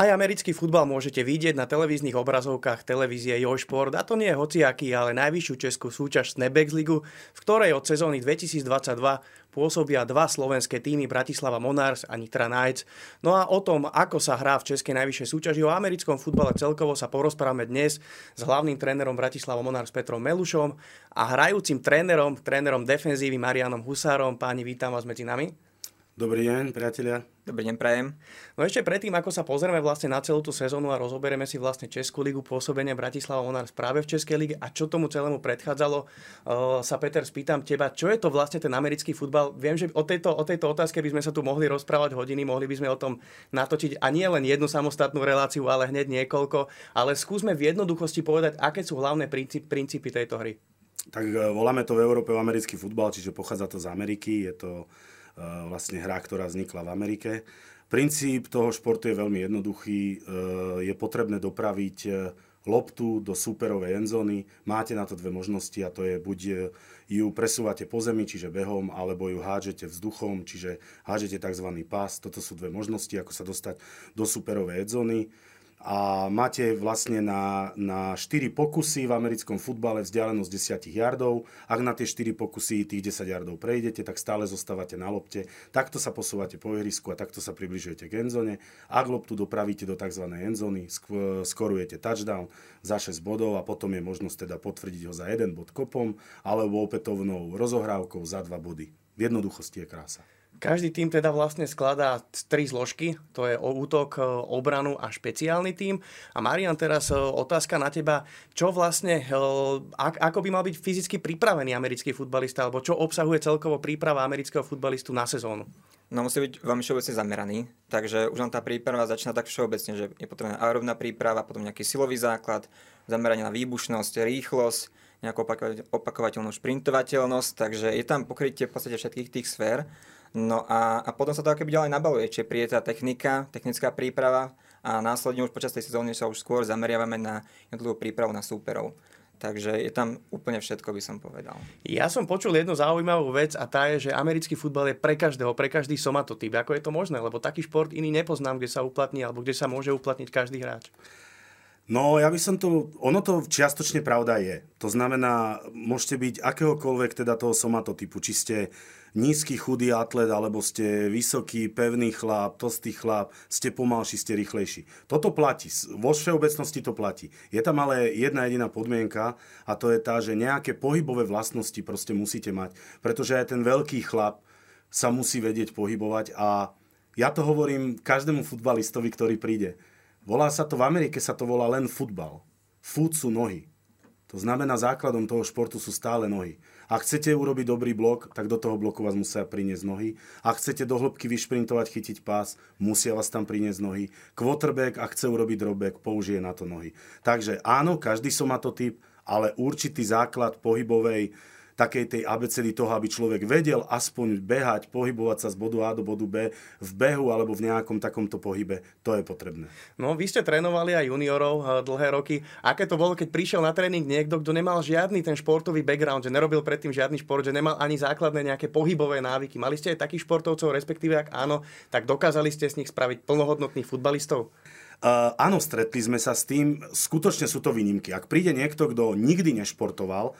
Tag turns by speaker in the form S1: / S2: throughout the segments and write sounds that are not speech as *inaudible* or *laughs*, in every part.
S1: Aj americký futbal môžete vidieť na televíznych obrazovkách televízie Jošport a to nie je hociaký, ale najvyššiu českú súťaž Snapex Ligu, v ktorej od sezóny 2022 pôsobia dva slovenské týmy Bratislava Monars a Nitra Knights. No a o tom, ako sa hrá v českej najvyššej súťaži o americkom futbale celkovo sa porozprávame dnes s hlavným trénerom Bratislava Monars Petrom Melušom a hrajúcim trénerom, trénerom defenzívy Marianom Husárom. Páni, vítam vás medzi nami.
S2: Dobrý deň, priatelia.
S3: Dobrý deň, prajem.
S1: No ešte predtým, ako sa pozrieme vlastne na celú tú sezónu a rozoberieme si vlastne Českú ligu, pôsobenie Bratislava Monars práve v Českej lige a čo tomu celému predchádzalo, uh, sa Peter spýtam teba, čo je to vlastne ten americký futbal? Viem, že o tejto, o tejto otázke by sme sa tu mohli rozprávať hodiny, mohli by sme o tom natočiť a nie len jednu samostatnú reláciu, ale hneď niekoľko, ale skúsme v jednoduchosti povedať, aké sú hlavné princípy, princípy tejto hry.
S2: Tak e, voláme to v Európe americký futbal, čiže pochádza to z Ameriky, je to vlastne hra, ktorá vznikla v Amerike. Princíp toho športu je veľmi jednoduchý. E, je potrebné dopraviť e, loptu do superovej endzóny. Máte na to dve možnosti a to je buď ju presúvate po zemi, čiže behom, alebo ju hádžete vzduchom, čiže hádžete tzv. pás. Toto sú dve možnosti, ako sa dostať do superovej endzóny a máte vlastne na, na 4 pokusy v americkom futbale vzdialenosť 10 yardov. Ak na tie 4 pokusy tých 10 yardov prejdete, tak stále zostávate na lopte. Takto sa posúvate po ihrisku a takto sa približujete k endzone. Ak loptu dopravíte do tzv. endzony, skorujete touchdown za 6 bodov a potom je možnosť teda potvrdiť ho za 1 bod kopom alebo opätovnou rozohrávkou za 2 body. V jednoduchosti je krása.
S1: Každý tým teda vlastne skladá tri zložky, to je útok, e, obranu a špeciálny tým. A Marian, teraz e, otázka na teba, čo vlastne, e, ako by mal byť fyzicky pripravený americký futbalista, alebo čo obsahuje celkovo príprava amerického futbalistu na sezónu?
S3: No musí byť veľmi všeobecne zameraný, takže už len tá príprava začína tak všeobecne, že je potrebná aerobná príprava, potom nejaký silový základ, zameranie na výbušnosť, rýchlosť, nejakú opakovateľnú šprintovateľnosť, takže je tam pokrytie v podstate všetkých tých sfér. No a, a potom sa to akoby ďalej nabaluje, čiže príde tá technika, technická príprava a následne už počas tej sezóny sa už skôr zameriavame na jednotlivú prípravu na súperov. Takže je tam úplne všetko, by som povedal.
S1: Ja som počul jednu zaujímavú vec a tá je, že americký futbal je pre každého, pre každý somatotyp. Ako je to možné? Lebo taký šport iný nepoznám, kde sa uplatní alebo kde sa môže uplatniť každý hráč.
S2: No, ja by som to... Ono to čiastočne pravda je. To znamená, môžete byť akéhokoľvek teda toho somatotypu. Či ste nízky, chudý atlet, alebo ste vysoký, pevný chlap, tostý chlap, ste pomalší, ste rýchlejší. Toto platí. Vo všeobecnosti to platí. Je tam ale jedna jediná podmienka a to je tá, že nejaké pohybové vlastnosti proste musíte mať. Pretože aj ten veľký chlap sa musí vedieť pohybovať a ja to hovorím každému futbalistovi, ktorý príde. Volá sa to, v Amerike sa to volá len futbal. Foot sú nohy. To znamená, základom toho športu sú stále nohy. Ak chcete urobiť dobrý blok, tak do toho bloku vás musia priniesť nohy. Ak chcete do hĺbky vyšprintovať, chytiť pás, musia vás tam priniesť nohy. Quarterback, ak chce urobiť dropback, použije na to nohy. Takže áno, každý somatotyp, ale určitý základ pohybovej takej tej abecedy toho, aby človek vedel aspoň behať, pohybovať sa z bodu A do bodu B v behu alebo v nejakom takomto pohybe, to je potrebné.
S1: No, vy ste trénovali aj juniorov eh, dlhé roky. Aké to bolo, keď prišiel na tréning niekto, kto nemal žiadny ten športový background, že nerobil predtým žiadny šport, že nemal ani základné nejaké pohybové návyky. Mali ste aj takých športovcov, respektíve ak áno, tak dokázali ste z nich spraviť plnohodnotných futbalistov?
S2: Uh, áno, stretli sme sa s tým. Skutočne sú to výnimky. Ak príde niekto, kto nikdy nešportoval,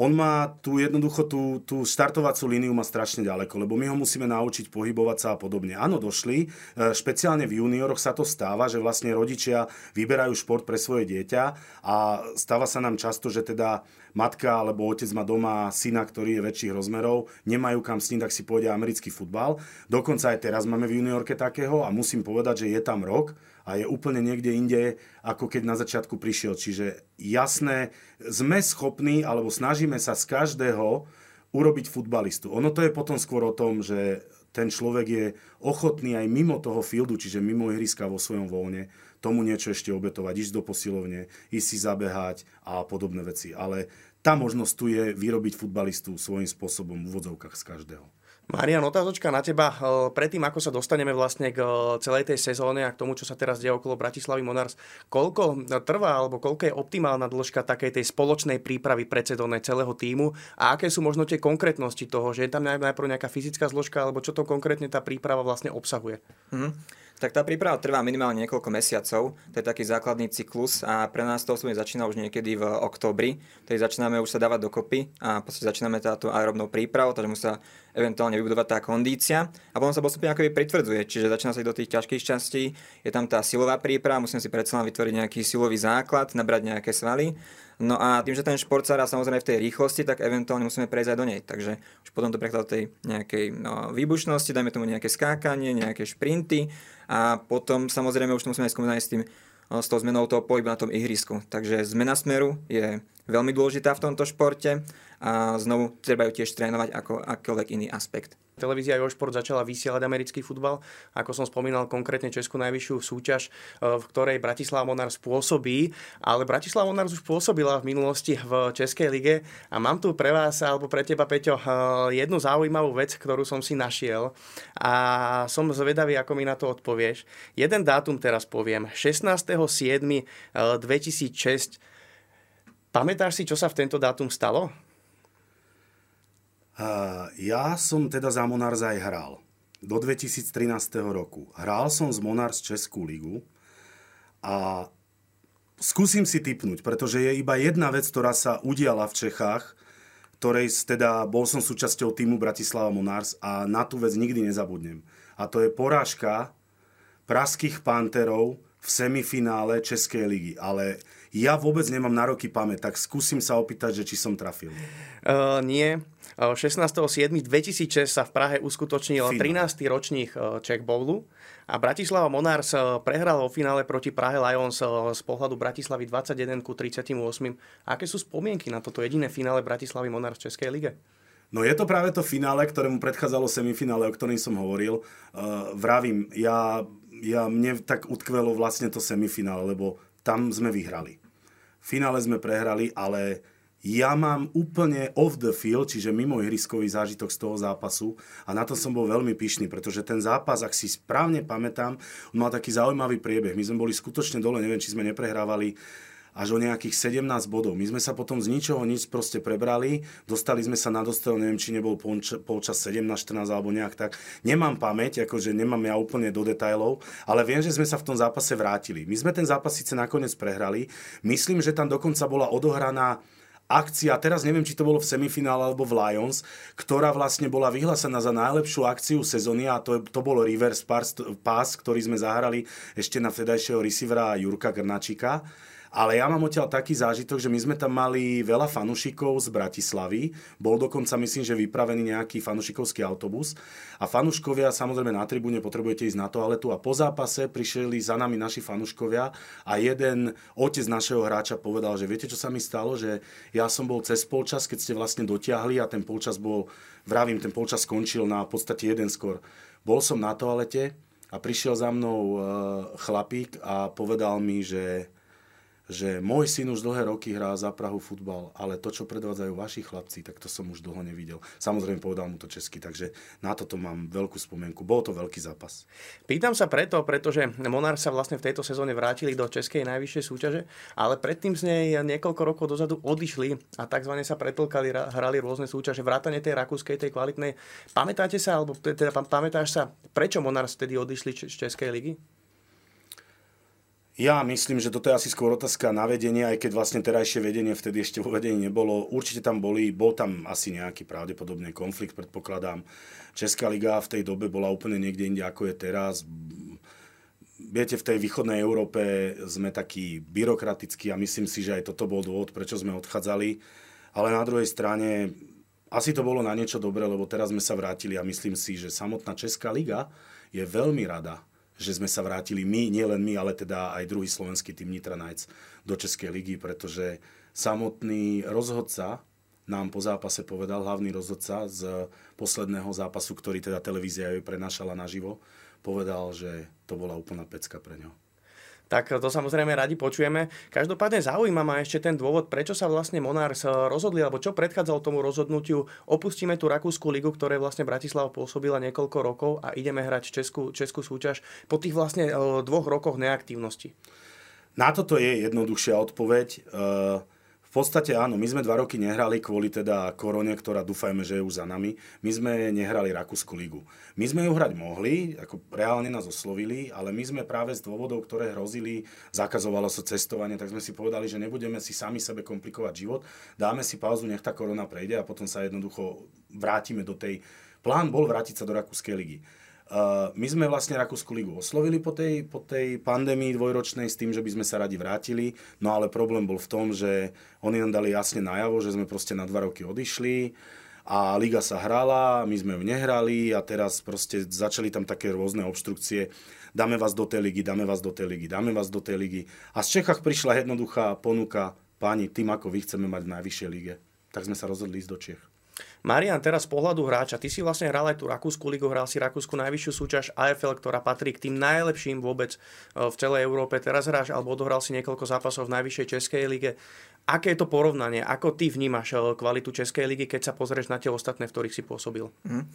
S2: on má tú jednoducho tú, tú štartovacú líniu má strašne ďaleko, lebo my ho musíme naučiť pohybovať sa a podobne. Áno, došli, e, špeciálne v junioroch sa to stáva, že vlastne rodičia vyberajú šport pre svoje dieťa a stáva sa nám často, že teda matka alebo otec má doma syna, ktorý je väčších rozmerov, nemajú kam s ním, tak si pôjde americký futbal. Dokonca aj teraz máme v juniorke takého a musím povedať, že je tam rok, a je úplne niekde inde, ako keď na začiatku prišiel. Čiže jasné, sme schopní, alebo snažíme sa z každého urobiť futbalistu. Ono to je potom skôr o tom, že ten človek je ochotný aj mimo toho fieldu, čiže mimo ihriska vo svojom voľne, tomu niečo ešte obetovať, ísť do posilovne, ísť si zabehať a podobné veci. Ale tá možnosť tu je vyrobiť futbalistu svojím spôsobom v úvodzovkách z každého.
S1: Marian, otázočka na teba. E, predtým, ako sa dostaneme vlastne k e, celej tej sezóne a k tomu, čo sa teraz deje okolo Bratislavy Monars, koľko trvá alebo koľko je optimálna dĺžka takej tej spoločnej prípravy predsezónnej celého týmu a aké sú možno tie konkrétnosti toho, že je tam najprv nejaká fyzická zložka alebo čo to konkrétne tá príprava vlastne obsahuje?
S3: Mm. Tak tá príprava trvá minimálne niekoľko mesiacov, to je taký základný cyklus a pre nás to osobne začína už niekedy v oktobri, tedy začíname už sa dávať dokopy a podstate začíname táto aerobnou prípravou, takže musí sa eventuálne vybudovať tá kondícia. A potom sa postupne akoby pritvrdzuje, čiže začína sa do tých ťažkých častí, je tam tá silová príprava, musíme si predsa vytvoriť nejaký silový základ, nabrať nejaké svaly No a tým, že ten šport sa samozrejme v tej rýchlosti, tak eventuálne musíme prejsť aj do nej. Takže už potom to prechádza do tej nejakej no, výbušnosti, dajme tomu nejaké skákanie, nejaké šprinty a potom samozrejme už to musíme aj skúmať s tým s tou zmenou toho pohybu na tom ihrisku. Takže zmena smeru je veľmi dôležitá v tomto športe a znovu treba ju tiež trénovať ako akýkoľvek iný aspekt.
S1: Televízia Jošport začala vysielať americký futbal, ako som spomínal konkrétne Českú najvyššiu súťaž, e, v ktorej Bratislava Monars pôsobí, ale Bratislava Monars už pôsobila v minulosti v Českej lige a mám tu pre vás alebo pre teba, Peťo, e, jednu zaujímavú vec, ktorú som si našiel a som zvedavý, ako mi na to odpovieš. Jeden dátum teraz poviem. 16.7.2006 e, Pamätáš si, čo sa v tento dátum stalo?
S2: Ja som teda za Monars aj hral. Do 2013 roku. Hral som z Monars Českú ligu a skúsim si typnúť, pretože je iba jedna vec, ktorá sa udiala v Čechách, ktorej teda bol som súčasťou týmu Bratislava Monars a na tú vec nikdy nezabudnem. A to je porážka praských panterov v semifinále Českej ligy. Ale ja vôbec nemám na roky pamäť, tak skúsim sa opýtať, že či som trafil.
S1: Uh, nie. 16.7.2006 sa v Prahe uskutočnil 13. ročník Czech Bowlu a Bratislava Monars prehral vo finále proti Prahe Lions z pohľadu Bratislavy 21 ku 38. Aké sú spomienky na toto jediné finále Bratislavy Monars v Českej lige?
S2: No je to práve to finále, ktorému predchádzalo semifinále, o ktorým som hovoril. Uh, vravím, ja, ja, mne tak utkvelo vlastne to semifinále, lebo tam sme vyhrali. V finále sme prehrali, ale ja mám úplne off the field, čiže mimo ihriskový zážitok z toho zápasu a na to som bol veľmi pyšný, pretože ten zápas, ak si správne pamätám, on mal taký zaujímavý priebeh. My sme boli skutočne dole, neviem, či sme neprehrávali až o nejakých 17 bodov. My sme sa potom z ničoho nič proste prebrali, dostali sme sa na dostel, neviem, či nebol polčas 17-14 alebo nejak tak. Nemám pamäť, akože nemám ja úplne do detajlov, ale viem, že sme sa v tom zápase vrátili. My sme ten zápas síce nakoniec prehrali, myslím, že tam dokonca bola odohraná akcia, teraz neviem, či to bolo v semifinále alebo v Lions, ktorá vlastne bola vyhlásená za najlepšiu akciu sezóny a to, to bol reverse pass, pass, ktorý sme zahrali ešte na vtedajšieho receivera Jurka Grnačika. Ale ja mám odtiaľ taký zážitok, že my sme tam mali veľa fanušikov z Bratislavy. Bol dokonca, myslím, že vypravený nejaký fanušikovský autobus. A fanuškovia, samozrejme na tribúne potrebujete ísť na toaletu. A po zápase prišli za nami naši fanuškovia a jeden otec našeho hráča povedal, že viete, čo sa mi stalo? Že ja som bol cez polčas, keď ste vlastne dotiahli a ten polčas bol, vravím, ten polčas skončil na podstate jeden skôr. Bol som na toalete a prišiel za mnou e, chlapík a povedal mi, že že môj syn už dlhé roky hrá za Prahu futbal, ale to, čo predvádzajú vaši chlapci, tak to som už dlho nevidel. Samozrejme povedal mu to česky, takže na toto mám veľkú spomienku. Bol to veľký zápas.
S1: Pýtam sa preto, pretože Monár sa vlastne v tejto sezóne vrátili do českej najvyššej súťaže, ale predtým z nej niekoľko rokov dozadu odišli a tzv. sa pretlkali, hrali rôzne súťaže, vrátane tej rakúskej, tej kvalitnej. Pamätáte sa, alebo teda pamätáš sa, prečo Monár vtedy odišli z Českej ligy?
S2: Ja myslím, že toto je asi skôr otázka na vedenie, aj keď vlastne terajšie vedenie vtedy ešte vo vedení nebolo. Určite tam boli, bol tam asi nejaký pravdepodobne konflikt, predpokladám. Česká liga v tej dobe bola úplne niekde inde, ako je teraz. Viete, v tej východnej Európe sme takí byrokratickí a myslím si, že aj toto bol dôvod, prečo sme odchádzali. Ale na druhej strane asi to bolo na niečo dobré, lebo teraz sme sa vrátili a myslím si, že samotná Česká liga je veľmi rada, že sme sa vrátili my, nielen my, ale teda aj druhý slovenský tým Nitra Knights do Českej ligy, pretože samotný rozhodca nám po zápase povedal, hlavný rozhodca z posledného zápasu, ktorý teda televízia jej prenašala naživo, povedal, že to bola úplná pecka pre ňo
S1: tak to samozrejme radi počujeme. Každopádne zaujíma ma ešte ten dôvod, prečo sa vlastne Monars rozhodli, alebo čo predchádzalo tomu rozhodnutiu. Opustíme tú Rakúsku ligu, ktoré vlastne Bratislava pôsobila niekoľko rokov a ideme hrať Českú, Českú súťaž po tých vlastne dvoch rokoch neaktívnosti.
S2: Na toto je jednoduchšia odpoveď. V V podstate áno, my sme dva roky nehrali kvôli teda korone, ktorá dúfajme, že je už za nami. My sme nehrali Rakúsku ligu. My sme ju hrať mohli, ako reálne nás oslovili, ale my sme práve z dôvodov, ktoré hrozili, zakazovalo sa cestovanie, tak sme si povedali, že nebudeme si sami sebe komplikovať život, dáme si pauzu, nech tá korona prejde a potom sa jednoducho vrátime do tej... Plán bol vrátiť sa do Rakúskej ligy. Uh, my sme vlastne Rakúsku ligu oslovili po tej, po tej pandémii dvojročnej s tým, že by sme sa radi vrátili, no ale problém bol v tom, že oni nám dali jasne najavo, že sme proste na dva roky odišli a liga sa hrala, my sme ju nehrali a teraz proste začali tam také rôzne obštrukcie. Dáme vás do tej ligy, dáme vás do tej ligy, dáme vás do tej ligy. A z Čechách prišla jednoduchá ponuka, páni, tým ako vy chceme mať v najvyššej lige. Tak sme sa rozhodli ísť do Čech.
S1: Marian, teraz z pohľadu hráča, ty si vlastne hral aj tú Rakúsku ligu, hral si Rakúsku najvyššiu súťaž AFL, ktorá patrí k tým najlepším vôbec e, v celej Európe. Teraz hráš alebo odohral si niekoľko zápasov v najvyššej Českej lige. Aké je to porovnanie? Ako ty vnímaš e, kvalitu Českej ligy, keď sa pozrieš na tie ostatné, v ktorých si pôsobil? Mm.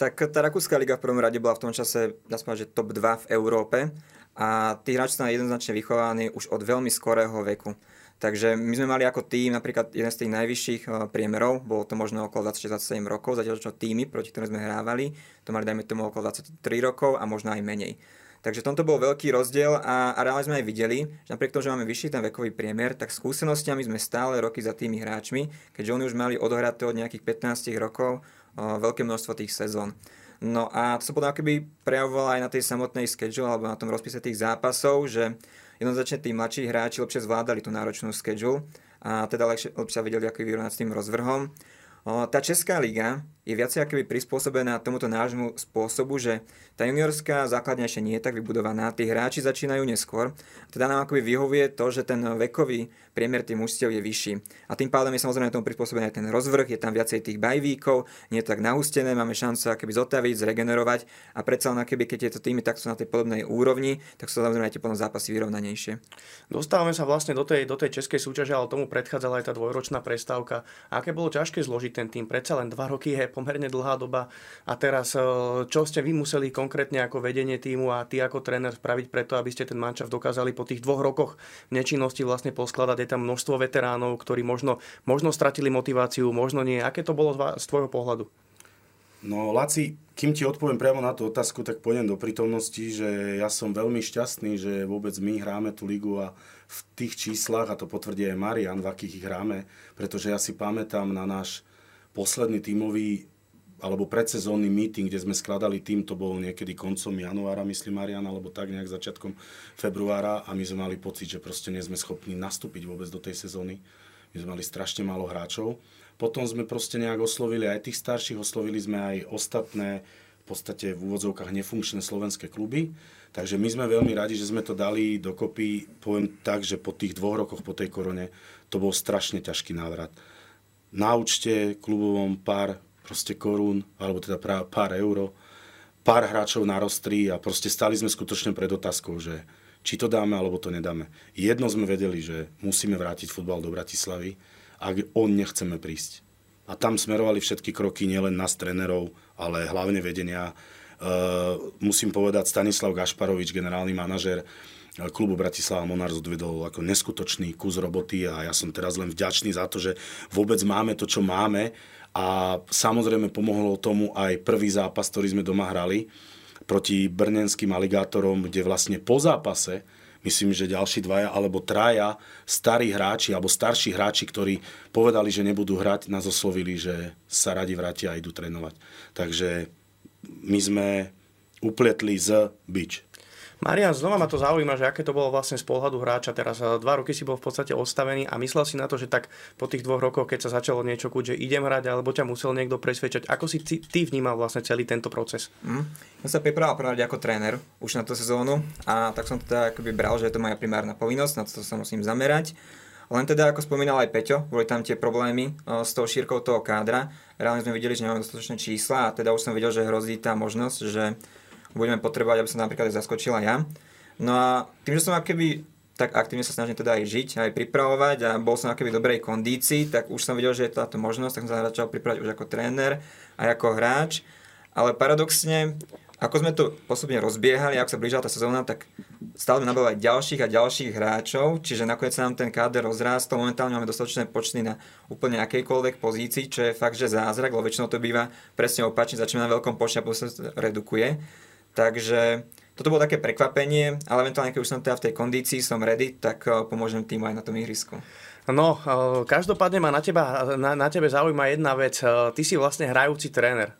S3: Tak tá Rakúska liga v prvom rade bola v tom čase, dá že top 2 v Európe a tí hráči sú jednoznačne vychovaní už od veľmi skorého veku. Takže my sme mali ako tým napríklad jeden z tých najvyšších eh, priemerov, bolo to možno okolo 26-27 rokov, zatiaľ čo týmy, proti ktorým sme hrávali, to mali dajme tomu okolo 23 rokov a možno aj menej. Takže tomto bol veľký rozdiel a, a reálne sme aj videli, že napriek tomu, že máme vyšší ten vekový priemer, tak skúsenostiami sme stále roky za tými hráčmi, keďže oni už mali odohraté od nejakých 15 rokov o, eh, veľké množstvo tých sezón. No a to sa potom akoby prejavovalo aj na tej samotnej schedule alebo na tom rozpise tých zápasov, že jednoznačne tí mladší hráči lepšie zvládali tú náročnú schedule a teda lepšie, lepšie vedeli ako vyrovnať s tým rozvrhom. Tá Česká liga je viacej akoby prispôsobená tomuto nášmu spôsobu, že tá juniorská základňa ešte nie je tak vybudovaná, tí hráči začínajú neskôr, teda nám akoby vyhovuje to, že ten vekový priemer tých mužstiev je vyšší. A tým pádom je samozrejme tomu prispôsobený aj ten rozvrh, je tam viacej tých bajvíkov, nie je tak nahustené, máme šancu akoby zotaviť, zregenerovať a predsa len akoby, keď tieto týmy takto na tej podobnej úrovni, tak sú samozrejme aj tie potom zápasy vyrovnanejšie.
S1: Dostávame sa vlastne do tej, do tej českej súťaže, ale tomu predchádzala aj tá dvojročná prestávka. Aké bolo ťažké zložiť ten tým? Predsa len dva roky je pomerne dlhá doba. A teraz, e, čo ste vy museli konkrétne ako vedenie týmu a ty ako tréner spraviť preto, aby ste ten mančav dokázali po tých dvoch rokoch nečinnosti vlastne poskladať? Je tam množstvo veteránov, ktorí možno, možno stratili motiváciu, možno nie. Aké to bolo z tvojho pohľadu?
S2: No, Laci, kým ti odpoviem priamo na tú otázku, tak pôjdem do prítomnosti, že ja som veľmi šťastný, že vôbec my hráme tú ligu a v tých číslach, a to potvrdí aj Marian, v akých ich hráme, pretože ja si pamätám na náš posledný tímový alebo predsezónny meeting, kde sme skladali tým, to bolo niekedy koncom januára, myslím Marian, alebo tak nejak začiatkom februára a my sme mali pocit, že proste nie sme schopní nastúpiť vôbec do tej sezóny. My sme mali strašne málo hráčov. Potom sme proste nejak oslovili aj tých starších, oslovili sme aj ostatné v podstate v úvodzovkách nefunkčné slovenské kluby. Takže my sme veľmi radi, že sme to dali dokopy. Poviem tak, že po tých dvoch rokoch po tej korone to bol strašne ťažký návrat. Na účte klubovom pár proste korún, alebo teda pár euro, pár hráčov na rostri a proste stali sme skutočne pred otázkou, že či to dáme, alebo to nedáme. Jedno sme vedeli, že musíme vrátiť futbal do Bratislavy, ak on nechceme prísť. A tam smerovali všetky kroky nielen nás trénerov, ale hlavne vedenia. Uh, musím povedať, Stanislav Gašparovič, generálny manažer klubu Bratislava Monars odvedol ako neskutočný kus roboty a ja som teraz len vďačný za to, že vôbec máme to, čo máme a samozrejme pomohlo tomu aj prvý zápas, ktorý sme doma hrali proti brnenským aligátorom, kde vlastne po zápase myslím, že ďalší dvaja alebo traja starí hráči alebo starší hráči, ktorí povedali, že nebudú hrať, nás oslovili, že sa radi vrátia a idú trénovať. Takže my sme upletli z bič.
S1: Marian, znova ma to zaujíma, že aké to bolo vlastne z pohľadu hráča. Teraz dva roky si bol v podstate odstavený a myslel si na to, že tak po tých dvoch rokoch, keď sa začalo niečo kúť, že idem hrať, alebo ťa musel niekto presvedčať. Ako si ty, ty vnímal vlastne celý tento proces? Mm.
S3: Ja sa pripravoval prvnáde ako tréner už na tú sezónu a tak som teda akoby bral, že je to moja primárna povinnosť, na to sa musím zamerať. Len teda, ako spomínal aj Peťo, boli tam tie problémy eh, s tou šírkou toho kádra. Reálne sme videli, že nemáme dostatočné čísla a teda už som videl, že hrozí tá možnosť, že budeme potrebovať, aby som napríklad aj zaskočila ja. No a tým, že som keby tak aktívne sa snažím teda aj žiť, aj pripravovať a bol som v dobrej kondícii, tak už som videl, že je táto možnosť, tak som sa začal pripravať už ako tréner, aj ako hráč. Ale paradoxne, ako sme to postupne rozbiehali, ako sa blížila tá sezóna, tak stále nabávať ďalších a ďalších hráčov, čiže nakoniec sa nám ten káder rozrástol. Momentálne máme dostatočné počty na úplne akejkoľvek pozícii, čo je fakt, že zázrak, lebo väčšinou to býva presne opačne, začneme na veľkom počte a sa redukuje. Takže toto bolo také prekvapenie, ale eventuálne, keď už som teda v tej kondícii, som ready, tak eh, pomôžem týmu aj na tom ihrisku.
S1: No, eh, každopádne ma na, teba, na, na tebe zaujíma jedna vec. Eh, ty si vlastne hrajúci tréner.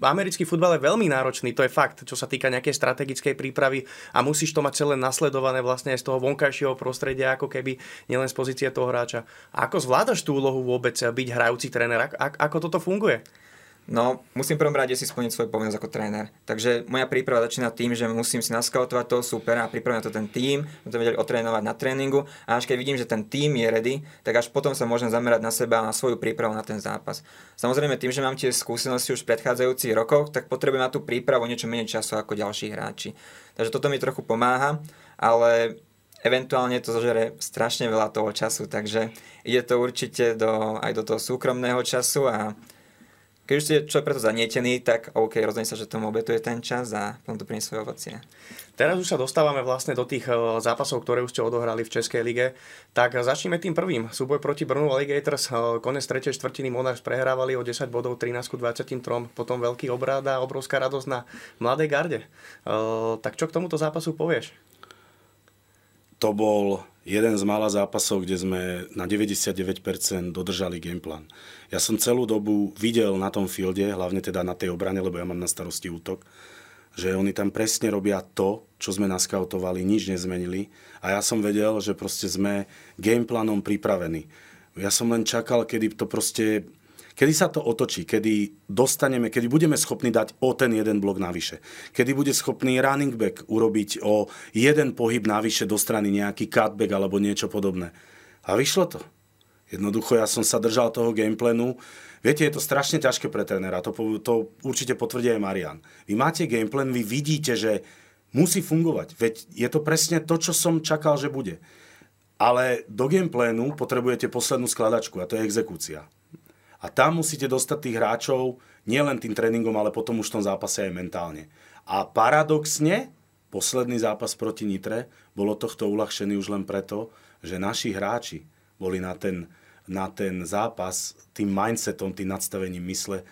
S1: Americký futbal je veľmi náročný, to je fakt, čo sa týka nejakej strategickej prípravy a musíš to mať celé nasledované vlastne z toho vonkajšieho prostredia, ako keby nielen z pozície toho hráča. Ako zvládaš tú úlohu vôbec byť hrajúci tréner? Ako, ako toto funguje?
S3: No, musím prvom rade si splniť svoj povinnosť ako tréner. Takže moja príprava začína tým, že musím si naskautovať toho supera a pripraviť na to ten tým, to vedeli otrénovať na tréningu a až keď vidím, že ten tým je ready, tak až potom sa môžem zamerať na seba a na svoju prípravu na ten zápas. Samozrejme tým, že mám tie skúsenosti už v predchádzajúcich rokoch, tak potrebujem na tú prípravu niečo menej času ako ďalší hráči. Takže toto mi trochu pomáha, ale eventuálne to zožere strašne veľa toho času, takže ide to určite do, aj do toho súkromného času a keď už ste človek preto zanietený, tak OK, rozhodne sa, že tomu obetuje ten čas a potom to priniesie svoje ovocie.
S1: Teraz už sa dostávame vlastne do tých eh, zápasov, ktoré už ste odohrali v Českej lige. Tak začneme tým prvým. Súboj proti Brnu Alligators. Eh, konec tretej štvrtiny Monarchs prehrávali o 10 bodov 13 23. Potom veľký obrad a obrovská radosť na mladej garde. Eh, tak čo k tomuto zápasu povieš?
S2: To bol jeden z mála zápasov, kde sme na 99% dodržali gameplan. Ja som celú dobu videl na tom fielde, hlavne teda na tej obrane, lebo ja mám na starosti útok, že oni tam presne robia to, čo sme naskautovali, nič nezmenili a ja som vedel, že proste sme gameplanom pripravení. Ja som len čakal, kedy to proste Kedy sa to otočí, kedy dostaneme, kedy budeme schopní dať o ten jeden blok navyše. Kedy bude schopný running back urobiť o jeden pohyb navyše do strany nejaký cutback alebo niečo podobné. A vyšlo to. Jednoducho ja som sa držal toho gameplanu. Viete, je to strašne ťažké pre trénera, to, to určite potvrdí aj Marian. Vy máte gameplan, vy vidíte, že musí fungovať. Veď je to presne to, čo som čakal, že bude. Ale do gameplanu potrebujete poslednú skladačku a to je exekúcia. A tam musíte dostať tých hráčov nielen tým tréningom, ale potom už v tom zápase aj mentálne. A paradoxne, posledný zápas proti Nitre bolo tohto uľahčený už len preto, že naši hráči boli na ten, na ten zápas tým mindsetom, tým nadstavením mysle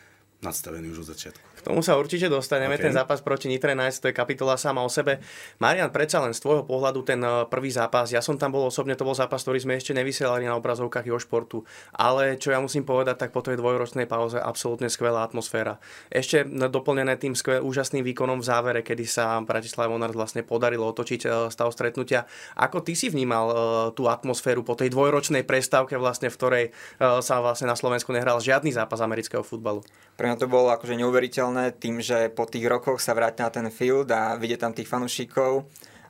S2: nadstavený už od začiatku.
S1: Tomu sa určite dostaneme. Okay. Ten zápas proti Nitre Nice, to je kapitola sama o sebe. Marian, predsa len z tvojho pohľadu ten eh, prvý zápas, ja som tam bol osobne, to bol zápas, ktorý sme ešte nevysielali na obrazovkách o športu. Ale čo ja musím povedať, tak po tej dvojročnej pauze absolútne skvelá atmosféra. Ešte doplnené tým skvel, úžasným výkonom v závere, kedy sa Bratislava Monarch vlastne podarilo otočiť eh, stav stretnutia. Ako ty si vnímal eh, tú atmosféru po tej dvojročnej prestávke, vlastne, v ktorej sa vlastne na Slovensku nehral žiadny zápas amerického futbalu?
S3: Pre mňa to bolo akože neuveriteľné tým, že po tých rokoch sa vráti na ten field a vidieť tam tých fanúšikov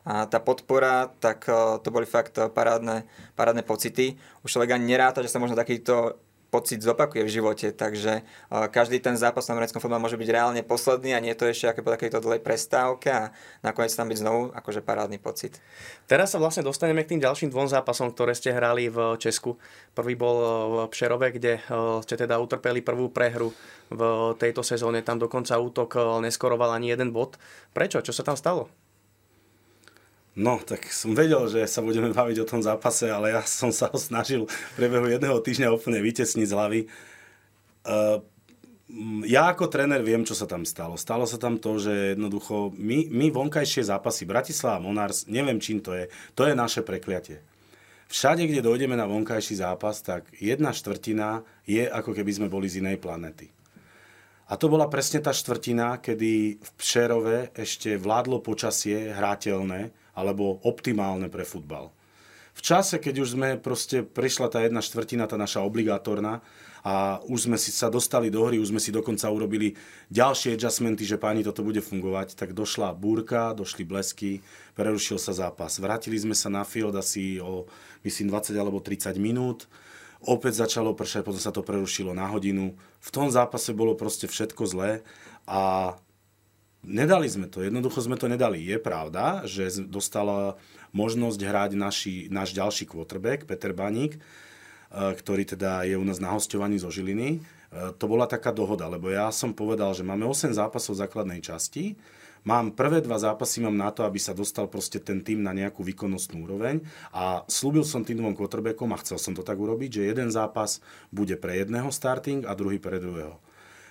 S3: a tá podpora, tak eh, to boli fakt parádne, parádne pocity. Už človek ani neráta, že sa možno takýto pocit zopakuje v živote, takže každý ten zápas na americkom futbale môže byť reálne posledný a nie je to ešte aké po takejto dlhej prestávke a nakoniec tam byť znovu akože parádny pocit.
S1: Teraz sa vlastne dostaneme k tým ďalším dvom zápasom, ktoré ste hrali v Česku. Prvý bol e, v Pšerove, kde uh, ste teda utrpeli prvú prehru v tejto sezóne. Tam dokonca útok neskoroval ani jeden bod. Prečo? Čo sa tam stalo?
S2: No, tak som vedel, že sa budeme baviť o tom zápase, ale ja som sa ho snažil v priebehu jedného týždňa úplne vytesniť z hlavy. Uh, ja ako tréner viem, čo sa tam stalo. Stalo sa tam to, že jednoducho my, my vonkajšie zápasy, Bratislava Monars, neviem čím to je, to je naše prekliatie. Všade, kde dojdeme na vonkajší zápas, tak jedna štvrtina je ako keby sme boli z inej planety. A to bola presne tá štvrtina, kedy v Pšerove ešte vládlo počasie hrateľné, alebo optimálne pre futbal. V čase, keď už sme proste prišla tá jedna štvrtina, tá naša obligátorná, a už sme si sa dostali do hry, už sme si dokonca urobili ďalšie adjustmenty, že páni, toto bude fungovať, tak došla búrka, došli blesky, prerušil sa zápas. Vrátili sme sa na field asi o, myslím, 20 alebo 30 minút. Opäť začalo pršať, potom sa to prerušilo na hodinu. V tom zápase bolo proste všetko zlé a Nedali sme to, jednoducho sme to nedali. Je pravda, že dostala možnosť hrať naši, náš ďalší quarterback, Peter Baník, e, ktorý teda je u nás na hostovaní zo Žiliny. E, to bola taká dohoda, lebo ja som povedal, že máme 8 zápasov v základnej časti, mám prvé dva zápasy mám na to, aby sa dostal proste ten tým na nejakú výkonnostnú úroveň a slúbil som tým dvom quarterbackom a chcel som to tak urobiť, že jeden zápas bude pre jedného starting a druhý pre druhého.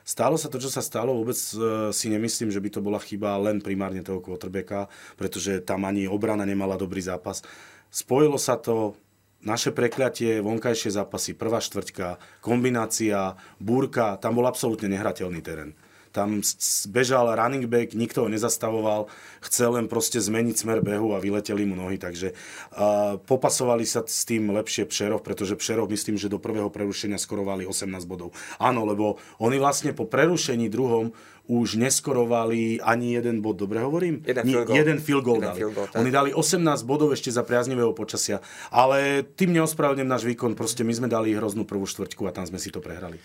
S2: Stalo sa to, čo sa stalo, vôbec e, si nemyslím, že by to bola chyba len primárne toho quarterbacka, pretože tam ani obrana nemala dobrý zápas. Spojilo sa to, naše prekliatie, vonkajšie zápasy, prvá štvrťka, kombinácia, búrka, tam bol absolútne nehrateľný terén. Tam bežal running back, nikto ho nezastavoval, chcel len proste zmeniť smer behu a vyleteli mu nohy, takže uh, popasovali sa s tým lepšie Pšerov, pretože Pšerov myslím, že do prvého prerušenia skorovali 18 bodov. Áno, lebo oni vlastne po prerušení druhom už neskorovali ani jeden bod, dobre hovorím?
S3: Jeden field goal.
S2: Jeden field goal jeden dali. Field goal, Oni dali 18 bodov ešte za priaznivého počasia, ale tým neospravedlňujem náš výkon, proste my sme dali hroznú prvú štvrťku a tam sme si to prehrali.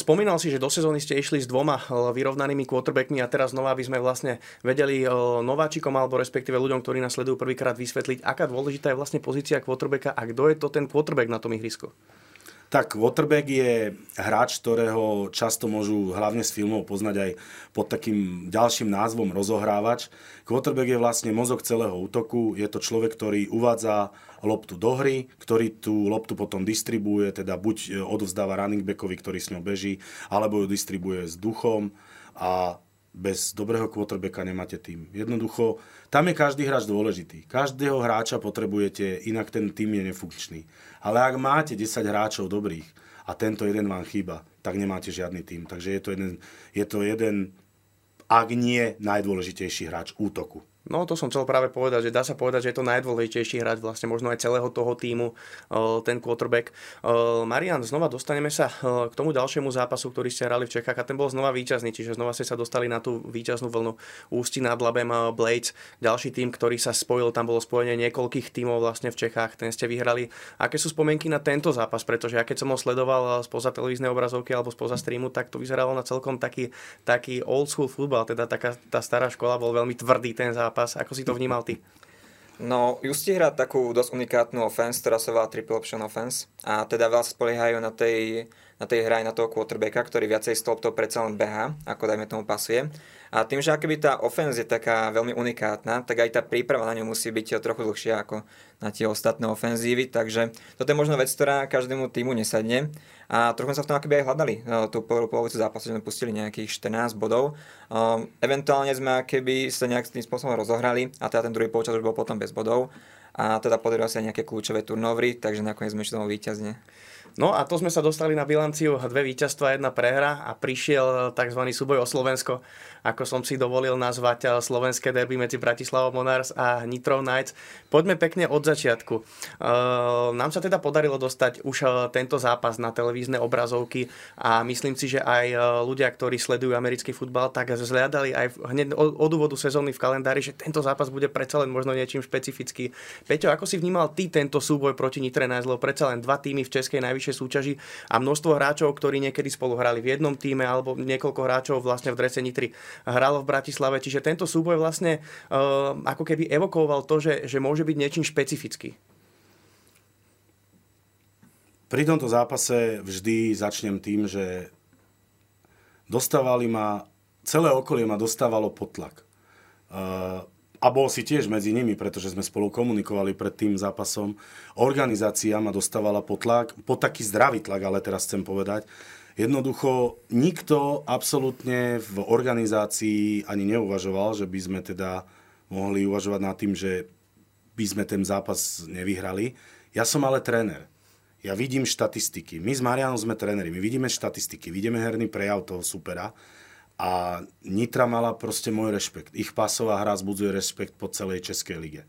S1: Spomínal si, že do sezóny ste išli s dvoma vyrovnanými quarterbackmi a teraz znova by sme vlastne vedeli nováčikom alebo respektíve ľuďom, ktorí nás sledujú prvýkrát vysvetliť, aká dôležitá je vlastne pozícia quarterbacka a kto je to ten quarterback na tom ihrisku.
S2: Tak Waterback je hráč, ktorého často môžu hlavne z filmov poznať aj pod takým ďalším názvom rozohrávač. Quarterback je vlastne mozog celého útoku, je to človek, ktorý uvádza loptu do hry, ktorý tú loptu potom distribuje, teda buď odovzdáva running backovi, ktorý s ňou beží, alebo ju distribuje s duchom a bez dobrého quarterbacka nemáte tým. Jednoducho, tam je každý hráč dôležitý. Každého hráča potrebujete, inak ten tým je nefunkčný. Ale ak máte 10 hráčov dobrých a tento jeden vám chýba, tak nemáte žiadny tým. Takže je to jeden, je to jeden ak nie najdôležitejší hráč útoku.
S1: No to som chcel práve povedať, že dá sa povedať, že je to najdôležitejší hráč vlastne možno aj celého toho týmu, ten quarterback. Marian, znova dostaneme sa k tomu ďalšiemu zápasu, ktorý ste hrali v Čechách a ten bol znova víťazný, čiže znova ste sa dostali na tú víťaznú vlnu Ústi nad Labem Blades. Ďalší tým, ktorý sa spojil, tam bolo spojenie niekoľkých tímov vlastne v Čechách, ten ste vyhrali. Aké sú spomienky na tento zápas? Pretože ja keď som ho sledoval spoza televíznej obrazovky alebo spoza streamu, tak to vyzeralo na celkom taký, taký old school futbal, teda taká tá stará škola, bol veľmi tvrdý ten zápas zápas. Ako si to vnímal ty?
S3: No, Justi hrá takú dosť unikátnu offense, ktorá sa volá triple option offense a teda veľa spoliehajú na tej, na tej hre aj na toho quarterbacka, ktorý viacej stĺptov predsa len beha, ako dajme tomu pasuje. A tým, že akoby tá offense je taká veľmi unikátna, tak aj tá príprava na ňu musí byť trochu dlhšia ako na tie ostatné ofenzívy, takže toto je možno vec, ktorá každému týmu nesadne. A trochu sa v tom akoby aj hľadali. No, tú prvú polovicu zápasu sme pustili nejakých 14 bodov. Um, eventuálne sme keby sa nejak tým spôsobom rozohrali a teda ten druhý polčas už bol potom bez bodov. A teda podarilo sa aj nejaké kľúčové turnovry, takže nakoniec sme išli víťazne.
S1: No a to sme sa dostali na bilanciu dve víťazstva, jedna prehra a prišiel tzv. súboj o Slovensko, ako som si dovolil nazvať eh, slovenské derby medzi Bratislavou Monars a Nitrov Knights. Poďme pekne od začiatku. Eh, nám sa teda podarilo dostať už eh, tento zápas na televízne obrazovky a myslím si, že aj ľudia, ktorí sledujú americký futbal, tak zhľadali aj hneď od úvodu sezóny v kalendári, že tento zápas bude predsa len možno niečím špecifický. Peťo, ako si vnímal ty tento súboj proti Nitre Knights, predsa len dva týmy v Českej najvyššej najvyššej súťaži a množstvo hráčov, ktorí niekedy spolu hrali v jednom týme alebo niekoľko hráčov vlastne v drese Nitry hralo v Bratislave. Čiže tento súboj vlastne uh, ako keby evokoval to, že, že môže byť niečím špecifický.
S2: Pri tomto zápase vždy začnem tým, že dostávali ma, celé okolie ma dostávalo potlak. Uh, a bol si tiež medzi nimi, pretože sme spolu komunikovali pred tým zápasom. Organizácia ma dostávala pod tlak, pod taký zdravý tlak, ale teraz chcem povedať. Jednoducho nikto absolútne v organizácii ani neuvažoval, že by sme teda mohli uvažovať nad tým, že by sme ten zápas nevyhrali. Ja som ale tréner. Ja vidím štatistiky. My s Marianom sme tréneri. My vidíme štatistiky, vidíme herný prejav toho supera a Nitra mala proste môj rešpekt. Ich pasová hra zbudzuje rešpekt po celej Českej lige.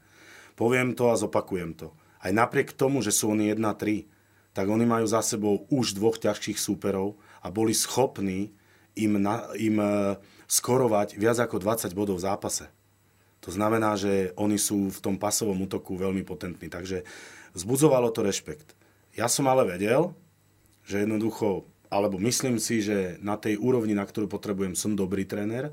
S2: Poviem to a zopakujem to. Aj napriek tomu, že sú oni 1-3, tak oni majú za sebou už dvoch ťažších súperov a boli schopní im, na, im e, skorovať viac ako 20 bodov v zápase. To znamená, že oni sú v tom pasovom útoku veľmi potentní. Takže zbudzovalo to rešpekt. Ja som ale vedel, že jednoducho alebo myslím si, že na tej úrovni, na ktorú potrebujem, som dobrý tréner.